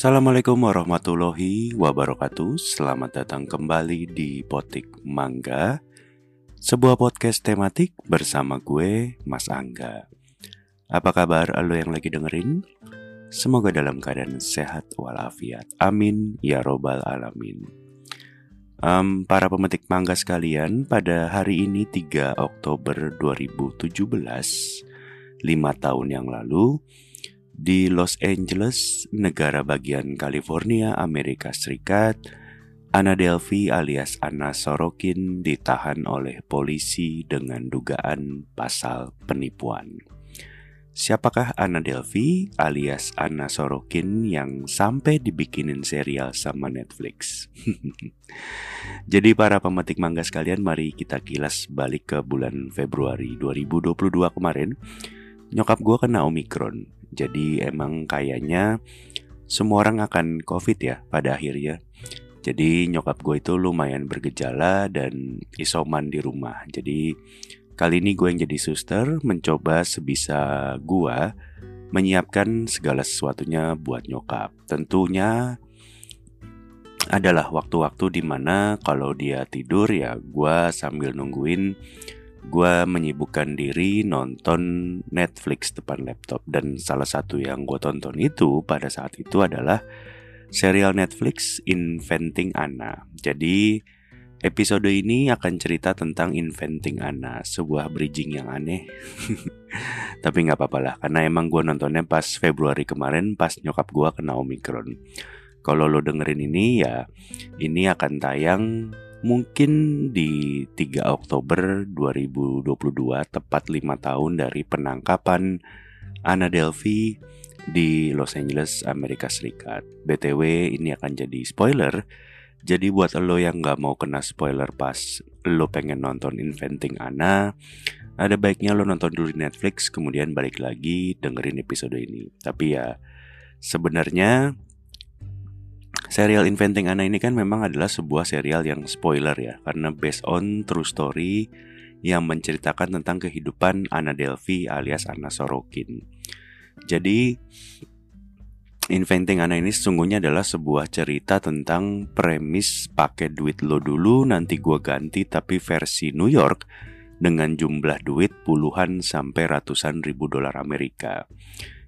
Assalamualaikum warahmatullahi wabarakatuh. Selamat datang kembali di Potik Mangga Sebuah podcast tematik bersama gue, Mas Angga. Apa kabar lo yang lagi dengerin? Semoga dalam keadaan sehat walafiat. Amin ya robbal alamin. Um, Para pemetik mangga sekalian Pada hari ini 3 Oktober 2017 lima tahun yang lalu di Los Angeles, negara bagian California, Amerika Serikat, Anna Delphi alias Anna Sorokin ditahan oleh polisi dengan dugaan pasal penipuan. Siapakah Anna Delphi alias Anna Sorokin yang sampai dibikinin serial sama Netflix? Jadi para pemetik mangga sekalian mari kita kilas balik ke bulan Februari 2022 kemarin. Nyokap gue kena Omikron jadi emang kayaknya semua orang akan COVID ya pada akhirnya. Jadi nyokap gue itu lumayan bergejala dan isoman di rumah. Jadi kali ini gue yang jadi suster mencoba sebisa gue menyiapkan segala sesuatunya buat nyokap. Tentunya adalah waktu-waktu di mana kalau dia tidur ya gue sambil nungguin gue menyibukkan diri nonton Netflix depan laptop dan salah satu yang gue tonton itu pada saat itu adalah serial Netflix Inventing Anna. Jadi episode ini akan cerita tentang Inventing Anna, sebuah bridging yang aneh. Tapi nggak apa-apa lah, karena emang gue nontonnya pas Februari kemarin pas nyokap gue kena Omicron. Kalau lo dengerin ini ya, ini akan tayang Mungkin di 3 Oktober 2022 tepat lima tahun dari penangkapan Anna Delphi di Los Angeles, Amerika Serikat. BTW ini akan jadi spoiler. Jadi buat lo yang gak mau kena spoiler pas lo pengen nonton Inventing Anna, ada baiknya lo nonton dulu di Netflix kemudian balik lagi dengerin episode ini. Tapi ya sebenarnya Serial Inventing Anna ini kan memang adalah sebuah serial yang spoiler ya Karena based on true story yang menceritakan tentang kehidupan Anna Delphi alias Anna Sorokin Jadi Inventing Anna ini sesungguhnya adalah sebuah cerita tentang premis pakai duit lo dulu nanti gua ganti tapi versi New York dengan jumlah duit puluhan sampai ratusan ribu dolar Amerika.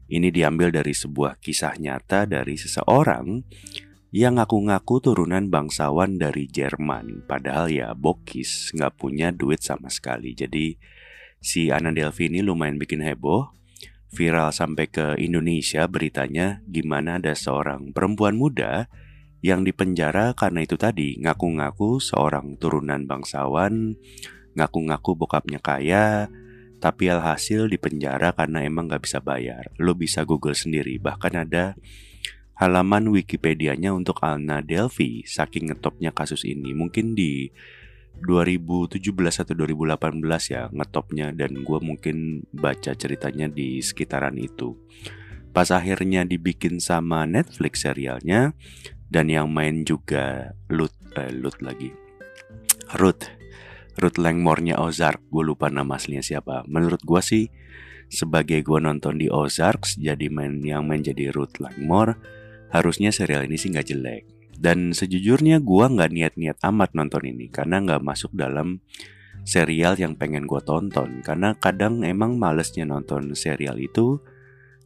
Ini diambil dari sebuah kisah nyata dari seseorang yang ngaku-ngaku turunan bangsawan dari Jerman. Padahal ya bokis, nggak punya duit sama sekali. Jadi si Anna Delphi ini lumayan bikin heboh. Viral sampai ke Indonesia beritanya gimana ada seorang perempuan muda yang dipenjara karena itu tadi ngaku-ngaku seorang turunan bangsawan, ngaku-ngaku bokapnya kaya, tapi alhasil dipenjara karena emang nggak bisa bayar. Lo bisa Google sendiri, bahkan ada halaman Wikipedia-nya untuk Alna Delphi saking ngetopnya kasus ini. Mungkin di 2017 atau 2018 ya ngetopnya dan gue mungkin baca ceritanya di sekitaran itu. Pas akhirnya dibikin sama Netflix serialnya dan yang main juga Lut eh, Lut lagi. Ruth Ruth Langmore-nya Ozark, gue lupa nama aslinya siapa. Menurut gue sih sebagai gue nonton di Ozarks jadi main yang main jadi Ruth Langmore harusnya serial ini sih nggak jelek. Dan sejujurnya gue nggak niat-niat amat nonton ini karena nggak masuk dalam serial yang pengen gue tonton. Karena kadang emang malesnya nonton serial itu,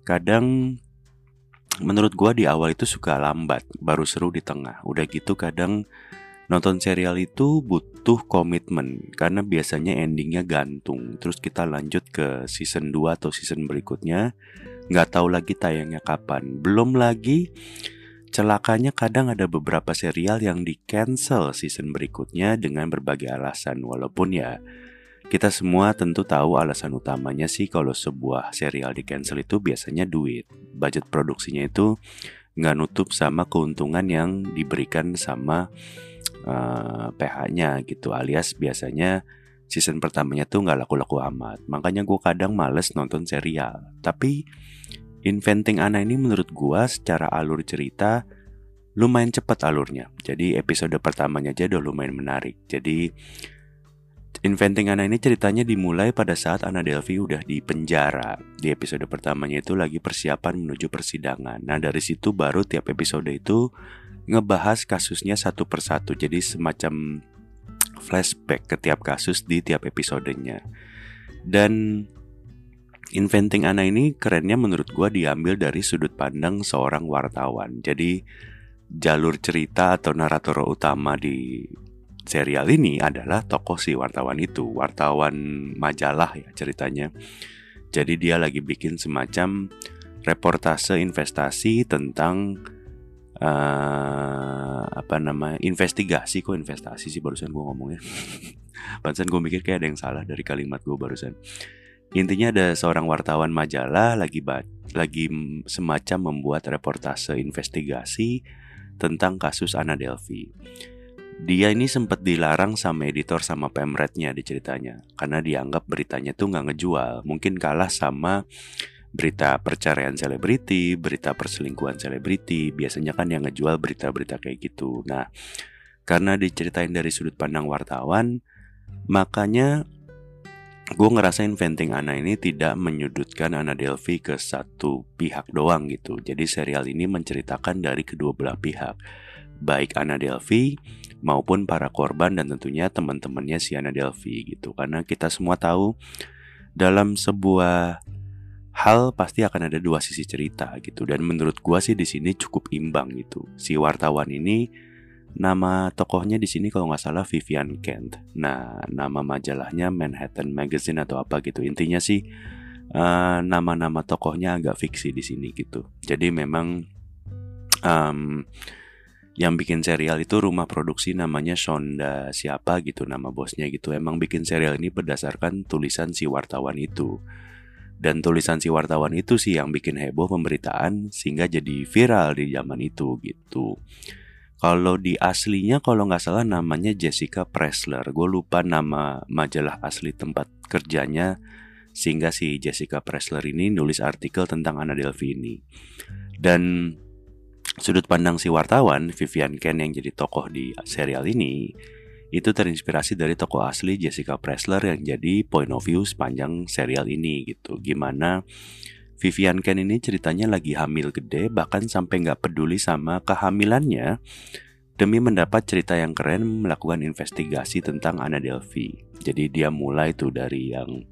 kadang menurut gue di awal itu suka lambat, baru seru di tengah. Udah gitu kadang nonton serial itu butuh komitmen karena biasanya endingnya gantung. Terus kita lanjut ke season 2 atau season berikutnya nggak tahu lagi tayangnya kapan. Belum lagi celakanya kadang ada beberapa serial yang di cancel season berikutnya dengan berbagai alasan. Walaupun ya kita semua tentu tahu alasan utamanya sih kalau sebuah serial di cancel itu biasanya duit. Budget produksinya itu nggak nutup sama keuntungan yang diberikan sama uh, eh, PH-nya gitu alias biasanya season pertamanya tuh nggak laku-laku amat. Makanya gue kadang males nonton serial. Tapi Inventing Anna ini menurut gue secara alur cerita lumayan cepat alurnya. Jadi episode pertamanya aja udah lumayan menarik. Jadi Inventing Anna ini ceritanya dimulai pada saat Anna Delphi udah di penjara. Di episode pertamanya itu lagi persiapan menuju persidangan. Nah dari situ baru tiap episode itu ngebahas kasusnya satu persatu. Jadi semacam flashback ke tiap kasus di tiap episodenya. Dan Inventing Anna ini kerennya menurut gue diambil dari sudut pandang seorang wartawan. Jadi jalur cerita atau narator utama di serial ini adalah tokoh si wartawan itu, wartawan majalah ya ceritanya. Jadi dia lagi bikin semacam reportase investasi tentang uh, apa nama investigasi kok investasi sih barusan gue ngomongnya. barusan gue mikir kayak ada yang salah dari kalimat gue barusan. Intinya ada seorang wartawan majalah lagi lagi semacam membuat reportase investigasi tentang kasus Anna Delphi dia ini sempat dilarang sama editor sama pemretnya di ceritanya karena dianggap beritanya tuh nggak ngejual mungkin kalah sama berita perceraian selebriti berita perselingkuhan selebriti biasanya kan yang ngejual berita-berita kayak gitu. Nah karena diceritain dari sudut pandang wartawan makanya gue ngerasa inventing Ana ini tidak menyudutkan Ana Delphi ke satu pihak doang gitu. Jadi serial ini menceritakan dari kedua belah pihak. Baik Ana Delphi maupun para korban dan tentunya teman-temannya si Ana Delphi gitu. Karena kita semua tahu dalam sebuah hal pasti akan ada dua sisi cerita gitu. Dan menurut gua sih di sini cukup imbang gitu. Si wartawan ini nama tokohnya di sini kalau nggak salah Vivian Kent. Nah nama majalahnya Manhattan Magazine atau apa gitu. Intinya sih eh, nama-nama tokohnya agak fiksi di sini gitu. Jadi memang um, yang bikin serial itu rumah produksi namanya Sonda siapa gitu nama bosnya gitu. Emang bikin serial ini berdasarkan tulisan si wartawan itu dan tulisan si wartawan itu sih yang bikin heboh pemberitaan sehingga jadi viral di zaman itu gitu. Kalau di aslinya kalau nggak salah namanya Jessica Pressler. Gue lupa nama majalah asli tempat kerjanya sehingga si Jessica Pressler ini nulis artikel tentang Anna Delphi ini dan Sudut pandang si wartawan, Vivian Ken yang jadi tokoh di serial ini, itu terinspirasi dari tokoh asli Jessica Pressler yang jadi point of view sepanjang serial ini gitu. Gimana Vivian Ken ini ceritanya lagi hamil gede, bahkan sampai nggak peduli sama kehamilannya, demi mendapat cerita yang keren melakukan investigasi tentang Anna Delphi. Jadi dia mulai tuh dari yang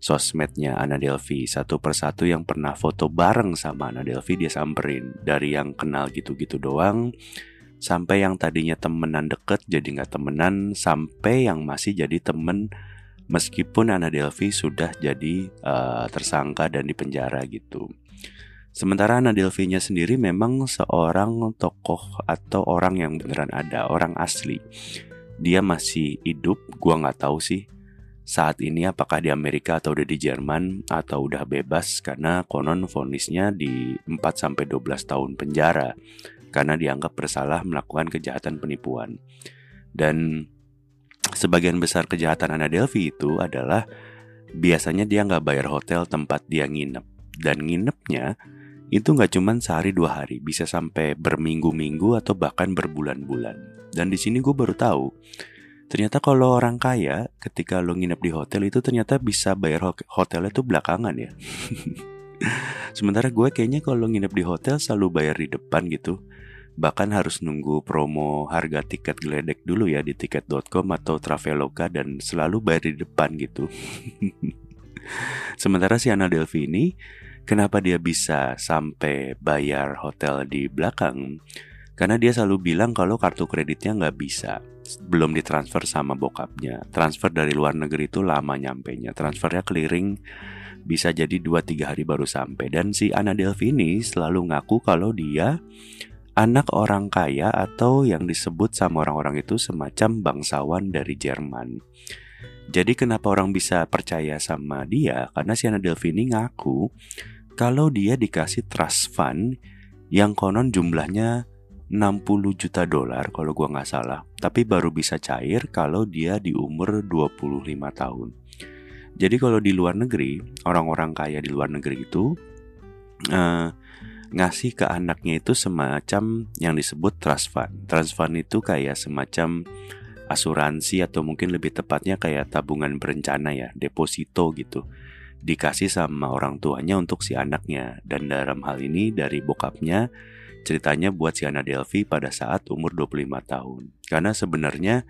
sosmednya Ana Delvi satu persatu yang pernah foto bareng sama Ana Delvi dia samperin dari yang kenal gitu-gitu doang sampai yang tadinya temenan deket jadi nggak temenan sampai yang masih jadi temen meskipun Ana Delvi sudah jadi uh, tersangka dan dipenjara gitu. Sementara Ana Delvi-nya sendiri memang seorang tokoh atau orang yang beneran ada, orang asli. Dia masih hidup, gua nggak tahu sih saat ini apakah di Amerika atau udah di Jerman atau udah bebas karena konon vonisnya di 4 sampai 12 tahun penjara karena dianggap bersalah melakukan kejahatan penipuan. Dan sebagian besar kejahatan Ana Delphi itu adalah biasanya dia nggak bayar hotel tempat dia nginep dan nginepnya itu nggak cuma sehari dua hari bisa sampai berminggu-minggu atau bahkan berbulan-bulan dan di sini gue baru tahu Ternyata kalau orang kaya ketika lo nginep di hotel itu ternyata bisa bayar hotelnya tuh belakangan ya. Sementara gue kayaknya kalau nginep di hotel selalu bayar di depan gitu. Bahkan harus nunggu promo harga tiket geledek dulu ya di tiket.com atau Traveloka dan selalu bayar di depan gitu. Sementara si Ana Delvi ini kenapa dia bisa sampai bayar hotel di belakang? Karena dia selalu bilang kalau kartu kreditnya nggak bisa belum ditransfer sama bokapnya. Transfer dari luar negeri itu lama nyampe nya. Transfernya clearing bisa jadi 2-3 hari baru sampai. Dan si Ana Delvini selalu ngaku kalau dia anak orang kaya atau yang disebut sama orang-orang itu semacam bangsawan dari Jerman. Jadi kenapa orang bisa percaya sama dia? Karena si Ana Delvini ngaku kalau dia dikasih trust fund yang konon jumlahnya 60 juta dolar kalau gua nggak salah, tapi baru bisa cair kalau dia di umur 25 tahun. Jadi kalau di luar negeri, orang-orang kaya di luar negeri itu uh, ngasih ke anaknya itu semacam yang disebut trust fund. Trust fund itu kayak semacam asuransi atau mungkin lebih tepatnya kayak tabungan berencana ya, deposito gitu. Dikasih sama orang tuanya untuk si anaknya dan dalam hal ini dari bokapnya ceritanya buat si Ana Delvi pada saat umur 25 tahun. Karena sebenarnya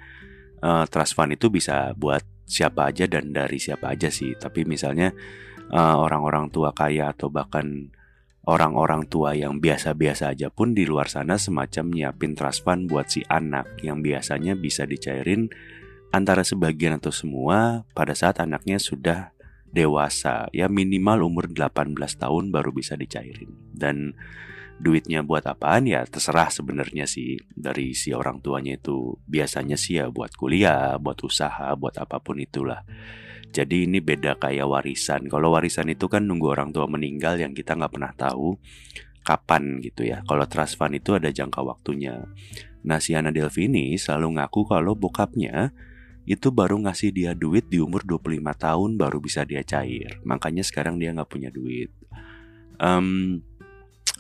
uh, trust fund itu bisa buat siapa aja dan dari siapa aja sih. Tapi misalnya orang orang-orang tua kaya atau bahkan orang-orang tua yang biasa-biasa aja pun di luar sana semacam nyiapin trust fund buat si anak yang biasanya bisa dicairin antara sebagian atau semua pada saat anaknya sudah dewasa. Ya minimal umur 18 tahun baru bisa dicairin. Dan duitnya buat apaan? Ya terserah sebenarnya sih. Dari si orang tuanya itu biasanya sih ya buat kuliah, buat usaha, buat apa pun itulah. Jadi ini beda kayak warisan. Kalau warisan itu kan nunggu orang tua meninggal yang kita nggak pernah tahu kapan gitu ya. Kalau trust fund itu ada jangka waktunya. Nah si Ana Delvi ini selalu ngaku kalau bokapnya itu baru ngasih dia duit di umur 25 tahun baru bisa dia cair. Makanya sekarang dia nggak punya duit. Um,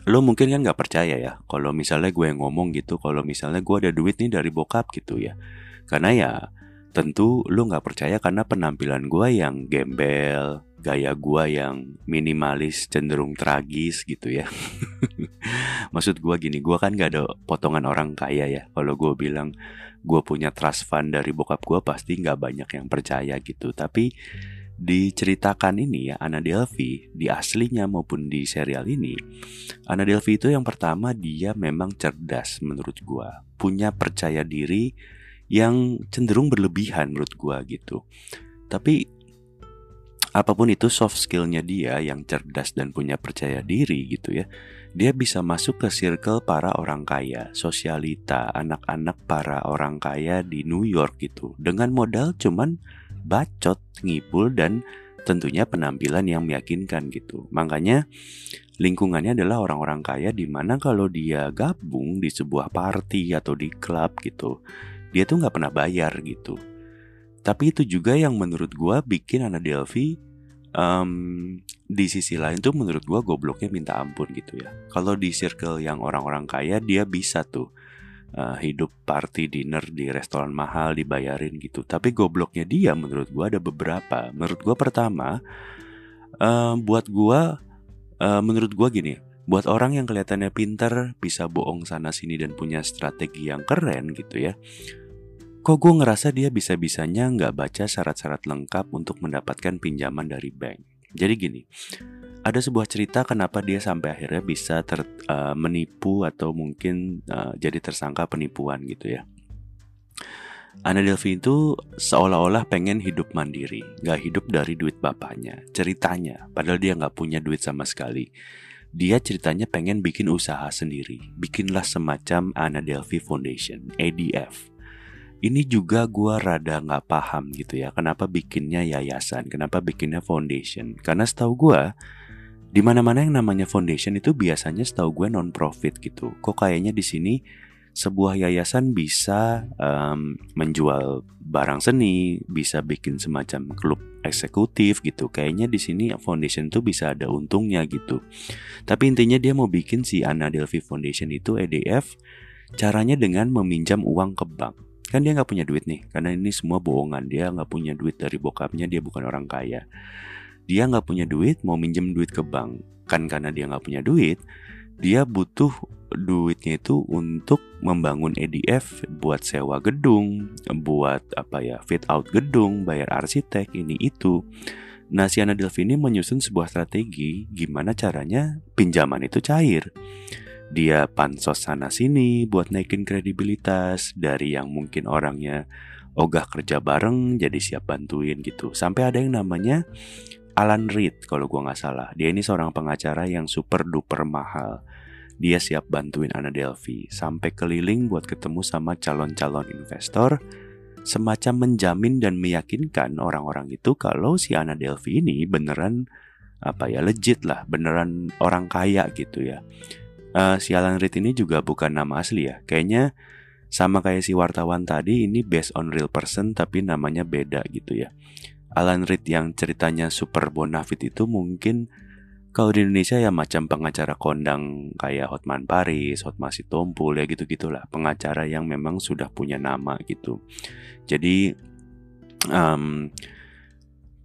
lo mungkin kan nggak percaya ya kalau misalnya gue ngomong gitu kalau misalnya gue ada duit nih dari bokap gitu ya karena ya Tentu lu gak percaya karena penampilan gue yang gembel, gaya gue yang minimalis, cenderung tragis gitu ya. Maksud gue gini, gue kan gak ada potongan orang kaya ya. Kalau gue bilang gue punya trust fund dari bokap gue pasti gak banyak yang percaya gitu. Tapi diceritakan ini ya Ana Delvi di aslinya maupun di serial ini Ana Delvi itu yang pertama dia memang cerdas menurut gue punya percaya diri yang cenderung berlebihan menurut gue gitu. Tapi apa pun itu soft skillnya dia yang cerdas dan punya percaya diri gitu ya. Dia bisa masuk ke circle para orang kaya, sosialita, anak-anak para orang kaya di New York gitu. Dengan modal cuman bacot, ngibul dan tentunya penampilan yang meyakinkan gitu. Makanya lingkungannya adalah orang-orang kaya di mana kalau dia gabung di sebuah party atau di klub gitu, dia tuh nggak pernah bayar gitu. Tapi itu juga yang menurut gue bikin Ana Delvi um, di sisi lain tuh menurut gue gobloknya minta ampun gitu ya. Kalau di circle yang orang-orang kaya dia bisa tuh uh, hidup party dinner di restoran mahal dibayarin gitu. Tapi gobloknya dia menurut gue ada beberapa. Menurut gue pertama uh, buat gue uh, menurut gue gini. Buat orang yang kelihatannya pinter, bisa bohong sana sini dan punya strategi yang keren gitu ya Kok gue ngerasa dia bisa-bisanya nggak baca syarat-syarat lengkap untuk mendapatkan pinjaman dari bank. Jadi gini, ada sebuah cerita kenapa dia sampai akhirnya bisa ter, uh, menipu atau mungkin uh, jadi tersangka penipuan gitu ya. Ana Delvi itu seolah-olah pengen hidup mandiri, nggak hidup dari duit bapaknya. Ceritanya, padahal dia nggak punya duit sama sekali. Dia ceritanya pengen bikin usaha sendiri, bikinlah semacam Ana Delvi Foundation (ADF). Ini juga gue rada nggak paham gitu ya, kenapa bikinnya yayasan, kenapa bikinnya foundation. Karena setahu gue, di mana-mana yang namanya foundation itu biasanya setahu gue non profit gitu. Kok kayaknya di sini sebuah yayasan bisa um, menjual barang seni, bisa bikin semacam klub eksekutif gitu. Kayaknya di sini foundation tuh bisa ada untungnya gitu. Tapi intinya dia mau bikin si Anna Delphi Foundation itu EDF caranya dengan meminjam uang ke bank kan dia nggak punya duit nih karena ini semua bohongan dia nggak punya duit dari bokapnya dia bukan orang kaya dia nggak punya duit mau minjem duit ke bank kan karena dia nggak punya duit dia butuh duitnya itu untuk membangun EDF buat sewa gedung buat apa ya fit out gedung bayar arsitek ini itu. Nah, si Ana Delvini menyusun sebuah strategi gimana caranya pinjaman itu cair. Dia pansos sana sini buat naikin kredibilitas dari yang mungkin orangnya ogah kerja bareng jadi siap bantuin gitu. Sampai ada yang namanya Alan Reed kalau gue nggak salah. Dia ini seorang pengacara yang super duper mahal dia siap bantuin Ana Delphi sampai keliling buat ketemu sama calon-calon investor semacam menjamin dan meyakinkan orang-orang itu kalau si Ana Delphi ini beneran apa ya legit lah beneran orang kaya gitu ya uh, si Alan Reed ini juga bukan nama asli ya. Kayaknya sama kayak si wartawan tadi ini based on real person tapi namanya beda gitu ya. Alan Reed yang ceritanya super bonafit itu mungkin Kalau di Indonesia ya macam pengacara kondang kayak Hotman Paris, Hotma Sitompul ya gitu-gitulah. Pengacara yang memang sudah punya nama gitu. Jadi um,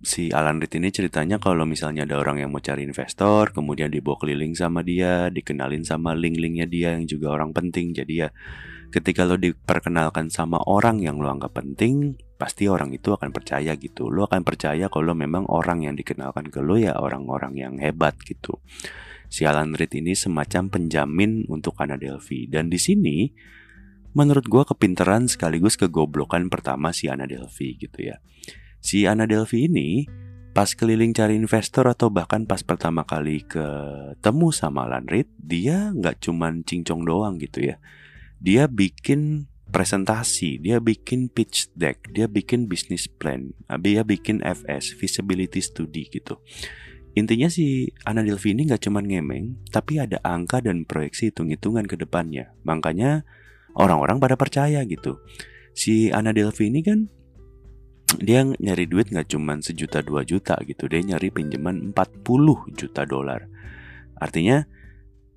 si Alan Reed ini ceritanya kalau misalnya ada orang yang mau cari investor, kemudian dibawa keliling sama dia, dikenalin sama link-linknya dia yang juga orang penting. Jadi ya ketika lo diperkenalkan sama orang yang lo anggap penting, pasti orang itu akan percaya gitu. Lo akan percaya kalau memang orang yang dikenalkan ke lo ya orang-orang yang hebat gitu. Si Alan Reed ini semacam penjamin untuk Anna Delphi. Dan di sini, menurut gue kepinteran sekaligus kegoblokan pertama si Anna Delphi gitu ya. Si Anna Delphi ini pas keliling cari investor atau bahkan pas pertama kali ketemu sama Alan Reed, dia nggak cuman cincong doang gitu ya. Dia bikin presentasi, dia bikin pitch deck, dia bikin business plan, dia bikin FS, feasibility study gitu. Intinya si Ana Delvi ini nggak cuma ngemeng, tapi ada angka dan proyeksi hitung-hitungan ke depannya. Makanya orang-orang pada percaya gitu. Si Ana Delvi ini kan dia nyari duit nggak cuma sejuta dua juta gitu, dia nyari pinjaman 40 juta dolar. Artinya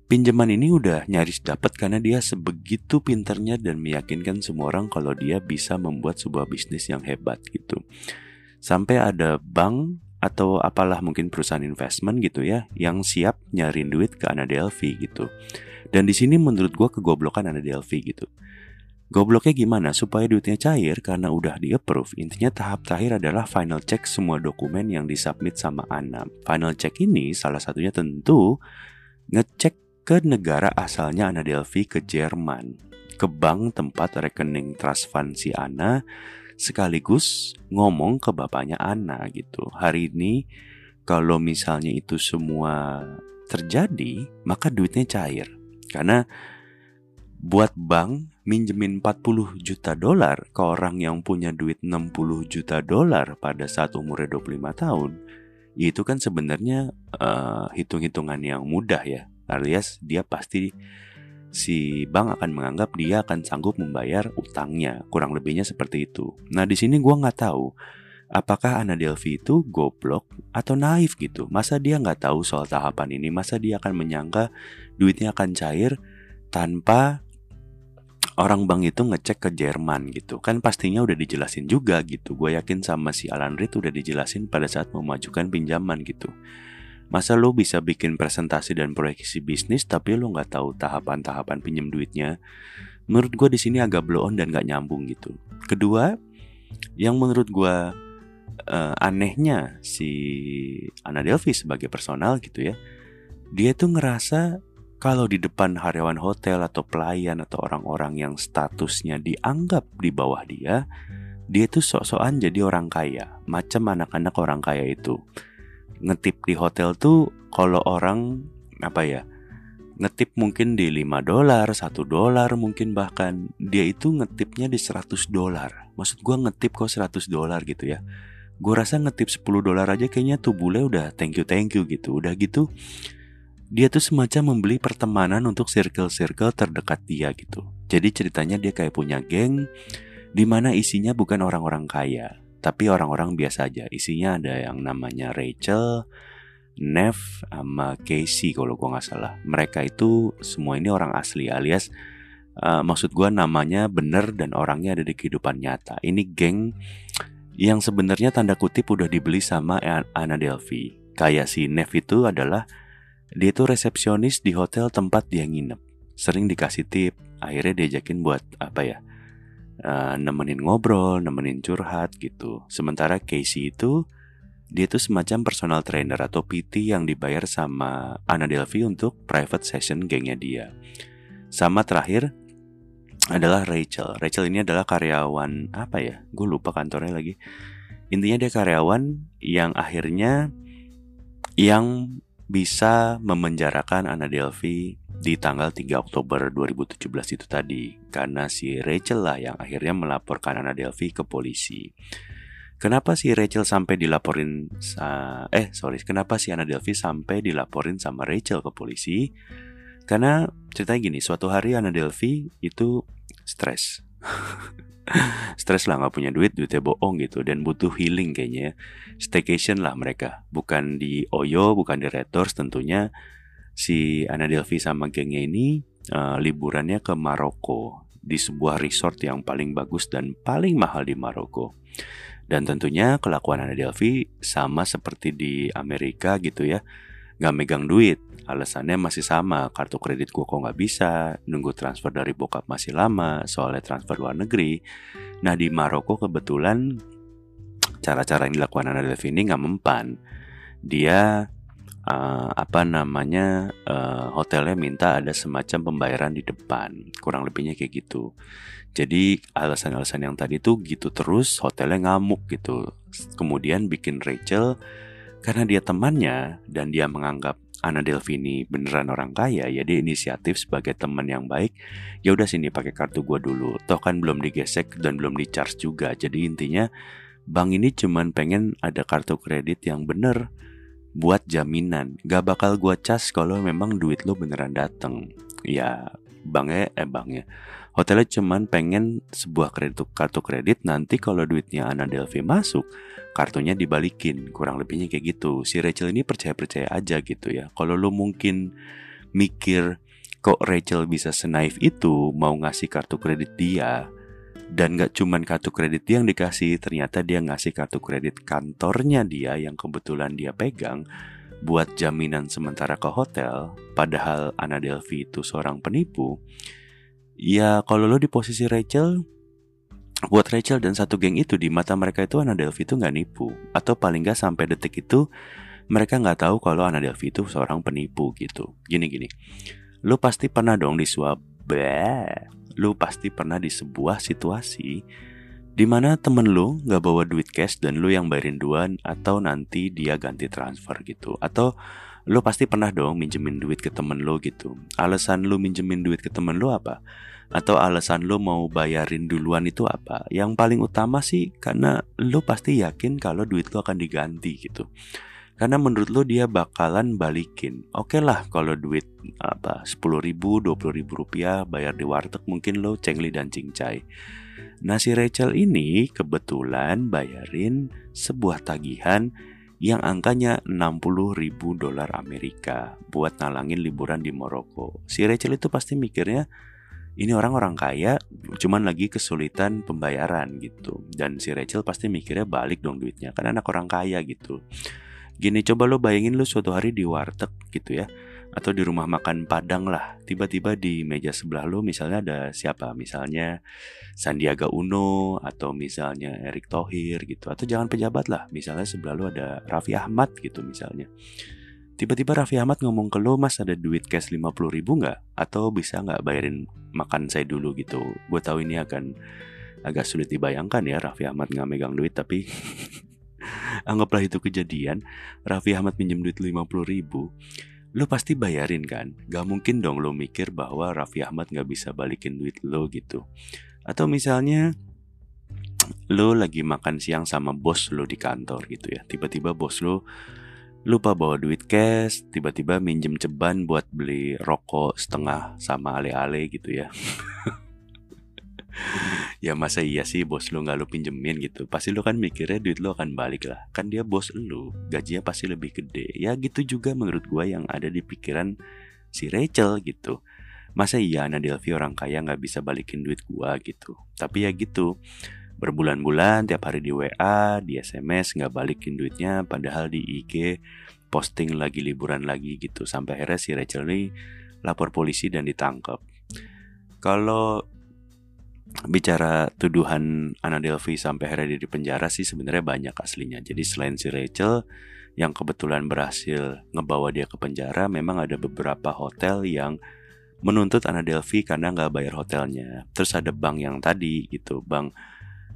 Pinjaman ini udah nyaris dapat karena dia sebegitu pinternya dan meyakinkan semua orang kalau dia bisa membuat sebuah bisnis yang hebat gitu. Sampai ada bank atau apalah mungkin perusahaan investment gitu ya yang siap nyariin duit ke Ana Delphi gitu. Dan di sini menurut gue kegoblokan Ana Delphi gitu. Gobloknya gimana? Supaya duitnya cair karena udah di approve. Intinya tahap terakhir adalah final check semua dokumen yang disubmit sama Ana. Final check ini salah satunya tentu ngecek ke negara asalnya Ana Delphi ke Jerman, ke bank tempat rekening trust fund si Ana, sekaligus ngomong ke bapaknya Ana gitu. Hari ini kalau misalnya itu semua terjadi, maka duitnya cair. Karena buat bank minjemin 40 juta dolar ke orang yang punya duit 60 juta dolar pada saat umurnya 25 tahun, itu kan sebenarnya uh, hitung-hitungan yang mudah ya alias dia pasti si bank akan menganggap dia akan sanggup membayar utangnya, kurang lebihnya seperti itu. Nah di sini gue nggak tahu apakah Ana Delphi itu goblok atau naif gitu. Masa dia nggak tahu soal tahapan ini? Masa dia akan menyangka duitnya akan cair tanpa orang bank itu ngecek ke Jerman gitu kan pastinya udah dijelasin juga gitu gue yakin sama si Alan Reed udah dijelasin pada saat memajukan pinjaman gitu Masa lo bisa bikin presentasi dan proyeksi bisnis tapi lo nggak tahu tahapan-tahapan pinjam duitnya? Menurut gue di sini agak blow on dan nggak nyambung gitu. Kedua, yang menurut gue uh, anehnya si Ana Delvi sebagai personal gitu ya, dia tuh ngerasa kalau di depan karyawan hotel atau pelayan atau orang-orang yang statusnya dianggap di bawah dia, dia tuh sok-sokan jadi orang kaya, macam anak-anak orang kaya itu ngetip di hotel tuh kalau orang apa ya ngetip mungkin di 5 dolar, 1 dolar mungkin bahkan dia itu ngetipnya di 100 dolar. Maksud gua ngetip kok 100 dolar gitu ya. Gue rasa ngetip 10 dolar aja kayaknya tuh bule udah thank you thank you gitu. Udah gitu dia tuh semacam membeli pertemanan untuk circle-circle terdekat dia gitu. Jadi ceritanya dia kayak punya geng di mana isinya bukan orang-orang kaya, tapi orang-orang biasa aja. Isinya ada yang namanya Rachel Nev sama Casey kalau gue nggak salah. Mereka itu semua ini orang asli alias uh, maksud gue namanya bener dan orangnya ada di kehidupan nyata. Ini geng yang sebenarnya tanda kutip udah dibeli sama Anna Delphi kayak si Nev itu adalah dia itu resepsionis di hotel tempat dia nginep. Sering dikasih tip akhirnya diajakin buat apa ya uh, nemenin ngobrol, nemenin curhat gitu. Sementara Casey itu dia itu semacam personal trainer atau PT yang dibayar sama Anna Delphi untuk private session gengnya dia. Sama terakhir adalah Rachel. Rachel ini adalah karyawan apa ya? Gue lupa kantornya lagi. Intinya dia karyawan yang akhirnya yang bisa memenjarakan Anna Delphi di tanggal 3 Oktober 2017 itu tadi karena si Rachel lah yang akhirnya melaporkan Anna Delphi ke polisi. Kenapa si Rachel sampai dilaporin eh sorry kenapa si Anna Delphi sampai dilaporin sama Rachel ke polisi? Karena ceritanya gini, suatu hari Anna Delphi itu stres. stres lah nggak punya duit duitnya bohong gitu dan butuh healing kayaknya staycation lah mereka bukan di Oyo bukan di Retors tentunya si Ana Delvi sama gengnya ini uh, liburannya ke Maroko di sebuah resort yang paling bagus dan paling mahal di Maroko dan tentunya kelakuan Ana Delvi sama seperti di Amerika gitu ya nggak megang duit Alasannya masih sama, kartu kredit gue kok nggak bisa, nunggu transfer dari bokap masih lama, soalnya transfer luar negeri. Nah di Maroko kebetulan cara-cara yang dilakukan Ana Delvini nggak mempan. Dia uh, apa namanya uh, hotelnya minta ada semacam pembayaran di depan, kurang lebihnya kayak gitu. Jadi alasan-alasan yang tadi tuh gitu terus hotelnya ngamuk gitu. Kemudian bikin Rachel karena dia temannya dan dia menganggap Ana Delvini beneran orang kaya ya dia inisiatif sebagai teman yang baik. Ya udah sini pakai kartu gue dulu. Toh kan belum digesek dan belum di charge juga. Jadi intinya bank ini cuman pengen ada kartu kredit yang bener buat jaminan. Gak bakal gue cas kalau memang duit lo beneran dateng. Ya banknya eh banknya hotelnya cuman pengen sebuah kredit kartu kredit. Nanti kalau duitnya Ana Delvi masuk kartunya dibalikin. Kurang lebihnya kayak gitu. Si Rachel ini percaya-percaya aja gitu ya. Kalau lo mungkin mikir kok Rachel bisa senaif itu mau ngasih kartu kredit dia dan gak cuman kartu kredit yang dikasih ternyata dia ngasih kartu kredit kantornya dia yang kebetulan dia pegang buat jaminan sementara ke hotel. Padahal Ana Delvi itu seorang penipu. Ya kalau lo di posisi Rachel buat Rachel dan satu geng itu di mata mereka itu Anna Delphi itu nggak nipu. Atau paling nggak sampai detik itu mereka nggak tahu kalau Anna Delphi itu seorang penipu gitu. Gini gini lu pasti pernah dong disuap Bleh. Lu pasti pernah di sebuah situasi di mana temen lu nggak bawa duit cash dan lu yang bayarin duluan atau nanti dia ganti transfer gitu atau lu pasti pernah dong minjemin duit ke temen lu gitu alasan lu minjemin duit ke temen lu apa atau alasan lo mau bayarin duluan itu apa? Yang paling utama sih karena lo pasti yakin kalau duit lo akan diganti gitu. Karena menurut lo dia bakalan balikin. Oke okay lah kalau duit apa 10 ribu, 20 ribu rupiah bayar di warteg mungkin lo cengli dan cincai. Nah si Rachel ini kebetulan bayarin sebuah tagihan yang angkanya 60 ribu dolar Amerika buat nalangin liburan di Maroko. Si Rachel itu pasti mikirnya ini orang orang kaya cuman lagi kesulitan pembayaran gitu dan si Rachel pasti mikirnya balik dong duitnya karena anak orang kaya gitu gini coba lo bayangin lo suatu hari di warteg gitu ya atau di rumah makan Padang lah tiba-tiba di meja sebelah lo misalnya ada siapa? Misalnya Sandiaga Uno atau misalnya Erick Thohir gitu atau jangan pejabat lah misalnya sebelah lo ada Raffi Ahmad gitu misalnya. Tiba-tiba Raffi Ahmad ngomong ke lo mas ada duit cash 50 ribu nggak? Atau bisa nggak bayarin makan saya dulu gitu? Gue tahu ini akan agak sulit dibayangkan ya Raffi Ahmad nggak megang duit tapi Anggaplah itu kejadian Raffi Ahmad minjem duit 50 ribu Lo pasti bayarin kan? Gak mungkin dong lo mikir bahwa Raffi Ahmad nggak bisa balikin duit lo gitu Atau misalnya lo lagi makan siang sama bos lo di kantor gitu ya Tiba-tiba bos lo lupa bawa duit cash, tiba-tiba minjem ceban buat beli rokok setengah sama ale-ale gitu ya. ya masa iya sih bos lu nggak lu pinjemin gitu? Pasti lu kan mikirnya duit lu akan balik lah. Kan dia bos lu gajinya pasti lebih gede. Ya gitu juga menurut gua yang ada di pikiran si Rachel gitu. Masa iya Ana Delvi orang kaya nggak bisa balikin duit gua gitu? Tapi ya gitu berbulan-bulan tiap hari di WA, di SMS nggak balikin duitnya, padahal di IG posting lagi liburan lagi gitu. Sampai akhirnya si Rachel ini lapor polisi dan ditangkap. Kalau bicara tuduhan Anna Delphi sampai akhirnya dia di penjara sih sebenarnya banyak aslinya. Jadi selain si Rachel yang kebetulan berhasil ngebawa dia ke penjara, memang ada beberapa hotel yang menuntut Anna Delphi karena nggak bayar hotelnya. Terus ada bank yang tadi gitu, bank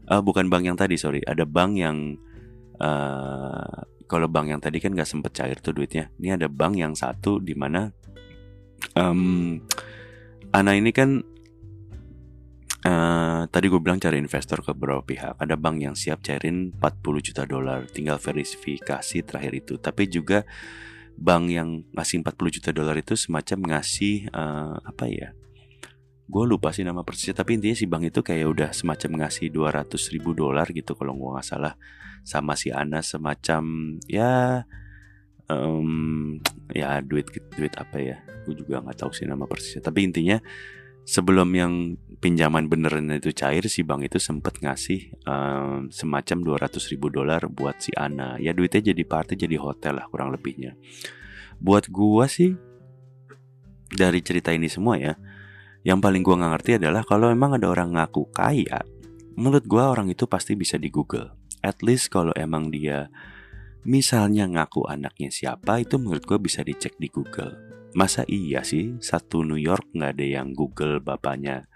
uh, bukan bank yang tadi sorry ada bank yang uh, kalau bank yang tadi kan nggak sempet cair tuh duitnya ini ada bank yang satu di mana um, Ana ini kan uh, tadi gue bilang cari investor ke beberapa pihak. Ada bank yang siap cairin 40 juta dolar. Tinggal verifikasi terakhir itu. Tapi juga bank yang ngasih 40 juta dolar itu semacam ngasih uh, apa ya? Gue lupa sih nama persisnya. Tapi intinya si bank itu kayak udah semacam ngasih 200 ribu dolar gitu kalau gue nggak salah. Sama si Ana semacam ya um, ya duit duit apa ya? Gue juga nggak tahu sih nama persisnya. Tapi intinya sebelum yang pinjaman beneran itu cair si bank itu sempet ngasih um, semacam 200 ribu dolar buat si Ana. Ya duitnya jadi party jadi hotel lah kurang lebihnya. Buat gua sih dari cerita ini semua ya yang paling gua nggak ngerti adalah kalau emang ada orang ngaku kaya menurut gua orang itu pasti bisa di Google. At least kalau emang dia misalnya ngaku anaknya siapa itu menurut gue bisa dicek di Google Masa iya sih satu New York nggak ada yang Google bapaknya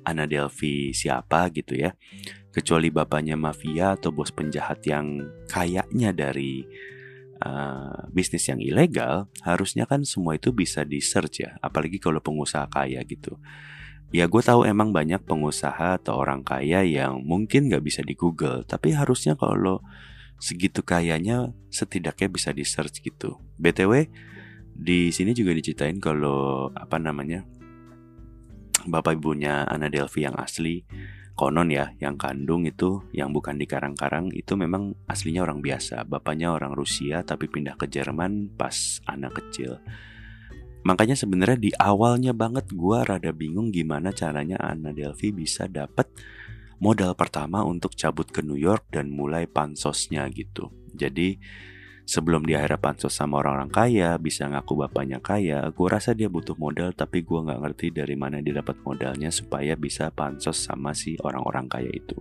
Ana Delphi siapa gitu ya. Kecuali bapaknya mafia atau bos penjahat yang kayaknya dari uh, bisnis yang ilegal Harusnya kan semua itu bisa di search ya Apalagi kalau pengusaha kaya gitu. Ya gue tahu emang banyak pengusaha atau orang kaya yang mungkin nggak bisa di Google Tapi harusnya kalau segitu kayanya setidaknya bisa di search gitu BTW di sini juga diceritain kalau apa namanya bapak ibunya Ana Delvi yang asli konon ya yang kandung itu yang bukan di Karang-Karang itu memang aslinya orang biasa. Bapaknya orang Rusia tapi pindah ke Jerman pas anak kecil. Makanya sebenarnya di awalnya banget gue rada bingung gimana caranya Ana Delvi bisa dapat modal pertama untuk cabut ke New York dan mulai pansosnya gitu. Jadi sebelum dia akhirnya pansos sama orang-orang kaya, bisa ngaku bapaknya kaya, gue rasa dia butuh modal tapi gue nggak ngerti dari mana dia dapat modalnya supaya bisa pansos sama si orang-orang kaya itu.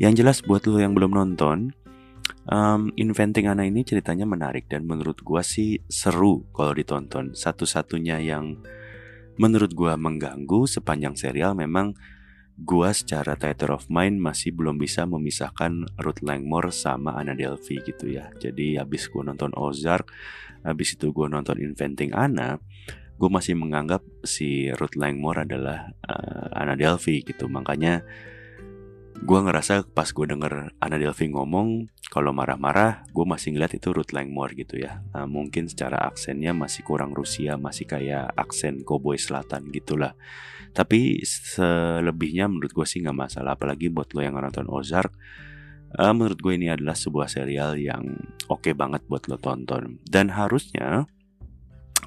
Yang jelas buat lo yang belum nonton, um, Inventing Ana ini ceritanya menarik dan menurut gue sih seru kalau ditonton. Satu-satunya yang menurut gue mengganggu sepanjang serial memang gua secara theater of mind masih belum bisa memisahkan Ruth Langmore sama Anna Delphi gitu ya. Jadi habis gua nonton Ozark, habis itu gua nonton Inventing Anna, gue masih menganggap si Ruth Langmore adalah uh, Anna Delphi gitu. Makanya gue ngerasa pas gue denger Anna Delphi ngomong kalau marah-marah gue masih ngeliat itu Ruth Langmore gitu ya uh, mungkin secara aksennya masih kurang Rusia masih kayak aksen Cowboy Selatan gitulah tapi selebihnya menurut gue sih nggak masalah apalagi buat lo yang nonton Ozark. Uh, menurut gue ini adalah sebuah serial yang oke okay banget buat lo tonton. Dan harusnya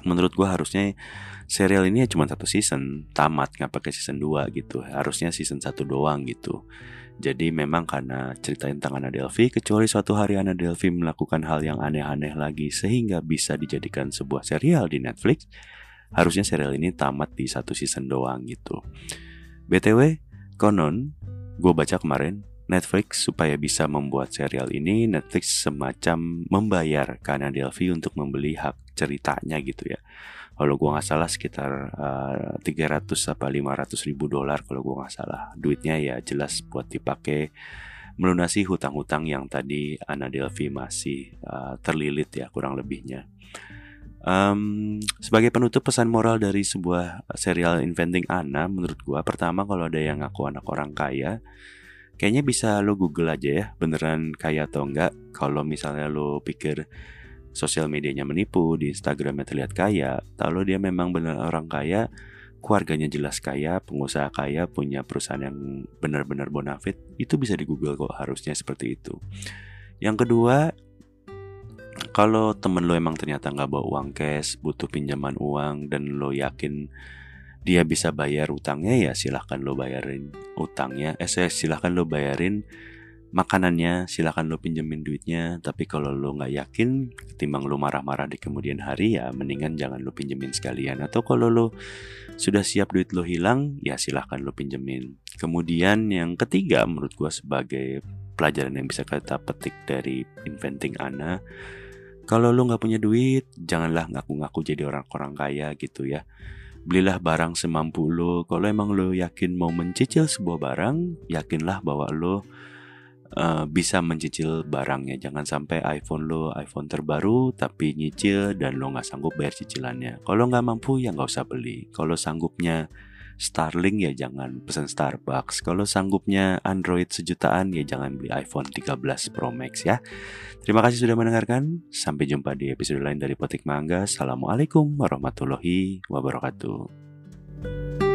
menurut gue harusnya serial ini cuma satu season. Tamat nggak pakai season 2 gitu. Harusnya season satu doang gitu. Jadi memang karena cerita tentang Anna Delphi, kecuali suatu hari Anna Delphi melakukan hal yang aneh-aneh lagi sehingga bisa dijadikan sebuah serial di Netflix, harusnya serial ini tamat di satu season doang gitu. BTW, konon, gue baca kemarin, Netflix supaya bisa membuat serial ini, Netflix semacam membayar ke Anna Delphi untuk membeli hak ceritanya gitu ya. Kalau gue nggak salah sekitar uh, eh, 300 apa 500 ribu dolar kalau gue nggak salah. Duitnya ya jelas buat dipakai melunasi hutang-hutang yang tadi Ana Delphi masih uh, terlilit ya kurang lebihnya um, sebagai penutup pesan moral dari sebuah serial Inventing Anna menurut gue pertama kalau ada yang ngaku anak orang kaya kayaknya bisa lo google aja ya beneran kaya atau enggak kalau misalnya lo pikir sosial medianya menipu, di Instagramnya terlihat kaya, kalau dia memang benar orang kaya, keluarganya jelas kaya, pengusaha kaya, punya perusahaan yang benar-benar bonafit, itu bisa di Google kok harusnya seperti itu. Yang kedua, kalau temen lo emang ternyata nggak bawa uang cash, butuh pinjaman uang, dan lo yakin dia bisa bayar utangnya ya silahkan lo bayarin utangnya. Eh silahkan lo bayarin makanannya silahkan lo pinjemin duitnya. Tapi kalau lo nggak yakin ketimbang lo marah-marah di kemudian hari ya mendingan jangan lo pinjemin sekalian. Atau kalau lo sudah siap duit lo hilang ya silahkan lo pinjemin. Kemudian yang ketiga menurut gue sebagai pelajaran yang bisa kita petik dari inventing Ana kalau lo nggak punya duit janganlah ngaku-ngaku jadi orang-orang kaya gitu ya belilah barang semampu lo kalau emang lo yakin mau mencicil sebuah barang yakinlah bahwa lo uh, bisa mencicil barangnya. Jangan sampai iPhone lo iPhone terbaru tapi nyicil dan lo nggak sanggup bayar cicilannya. Kalau nggak mampu ya nggak usah beli. Kalau sanggupnya Starlink ya jangan pesan Starbucks. Kalau sanggupnya Android sejutaan ya jangan beli iPhone 13 Pro Max ya. Terima kasih sudah mendengarkan. Sampai jumpa di episode lain dari Potik Mangga. Assalamualaikum warahmatullahi wabarakatuh.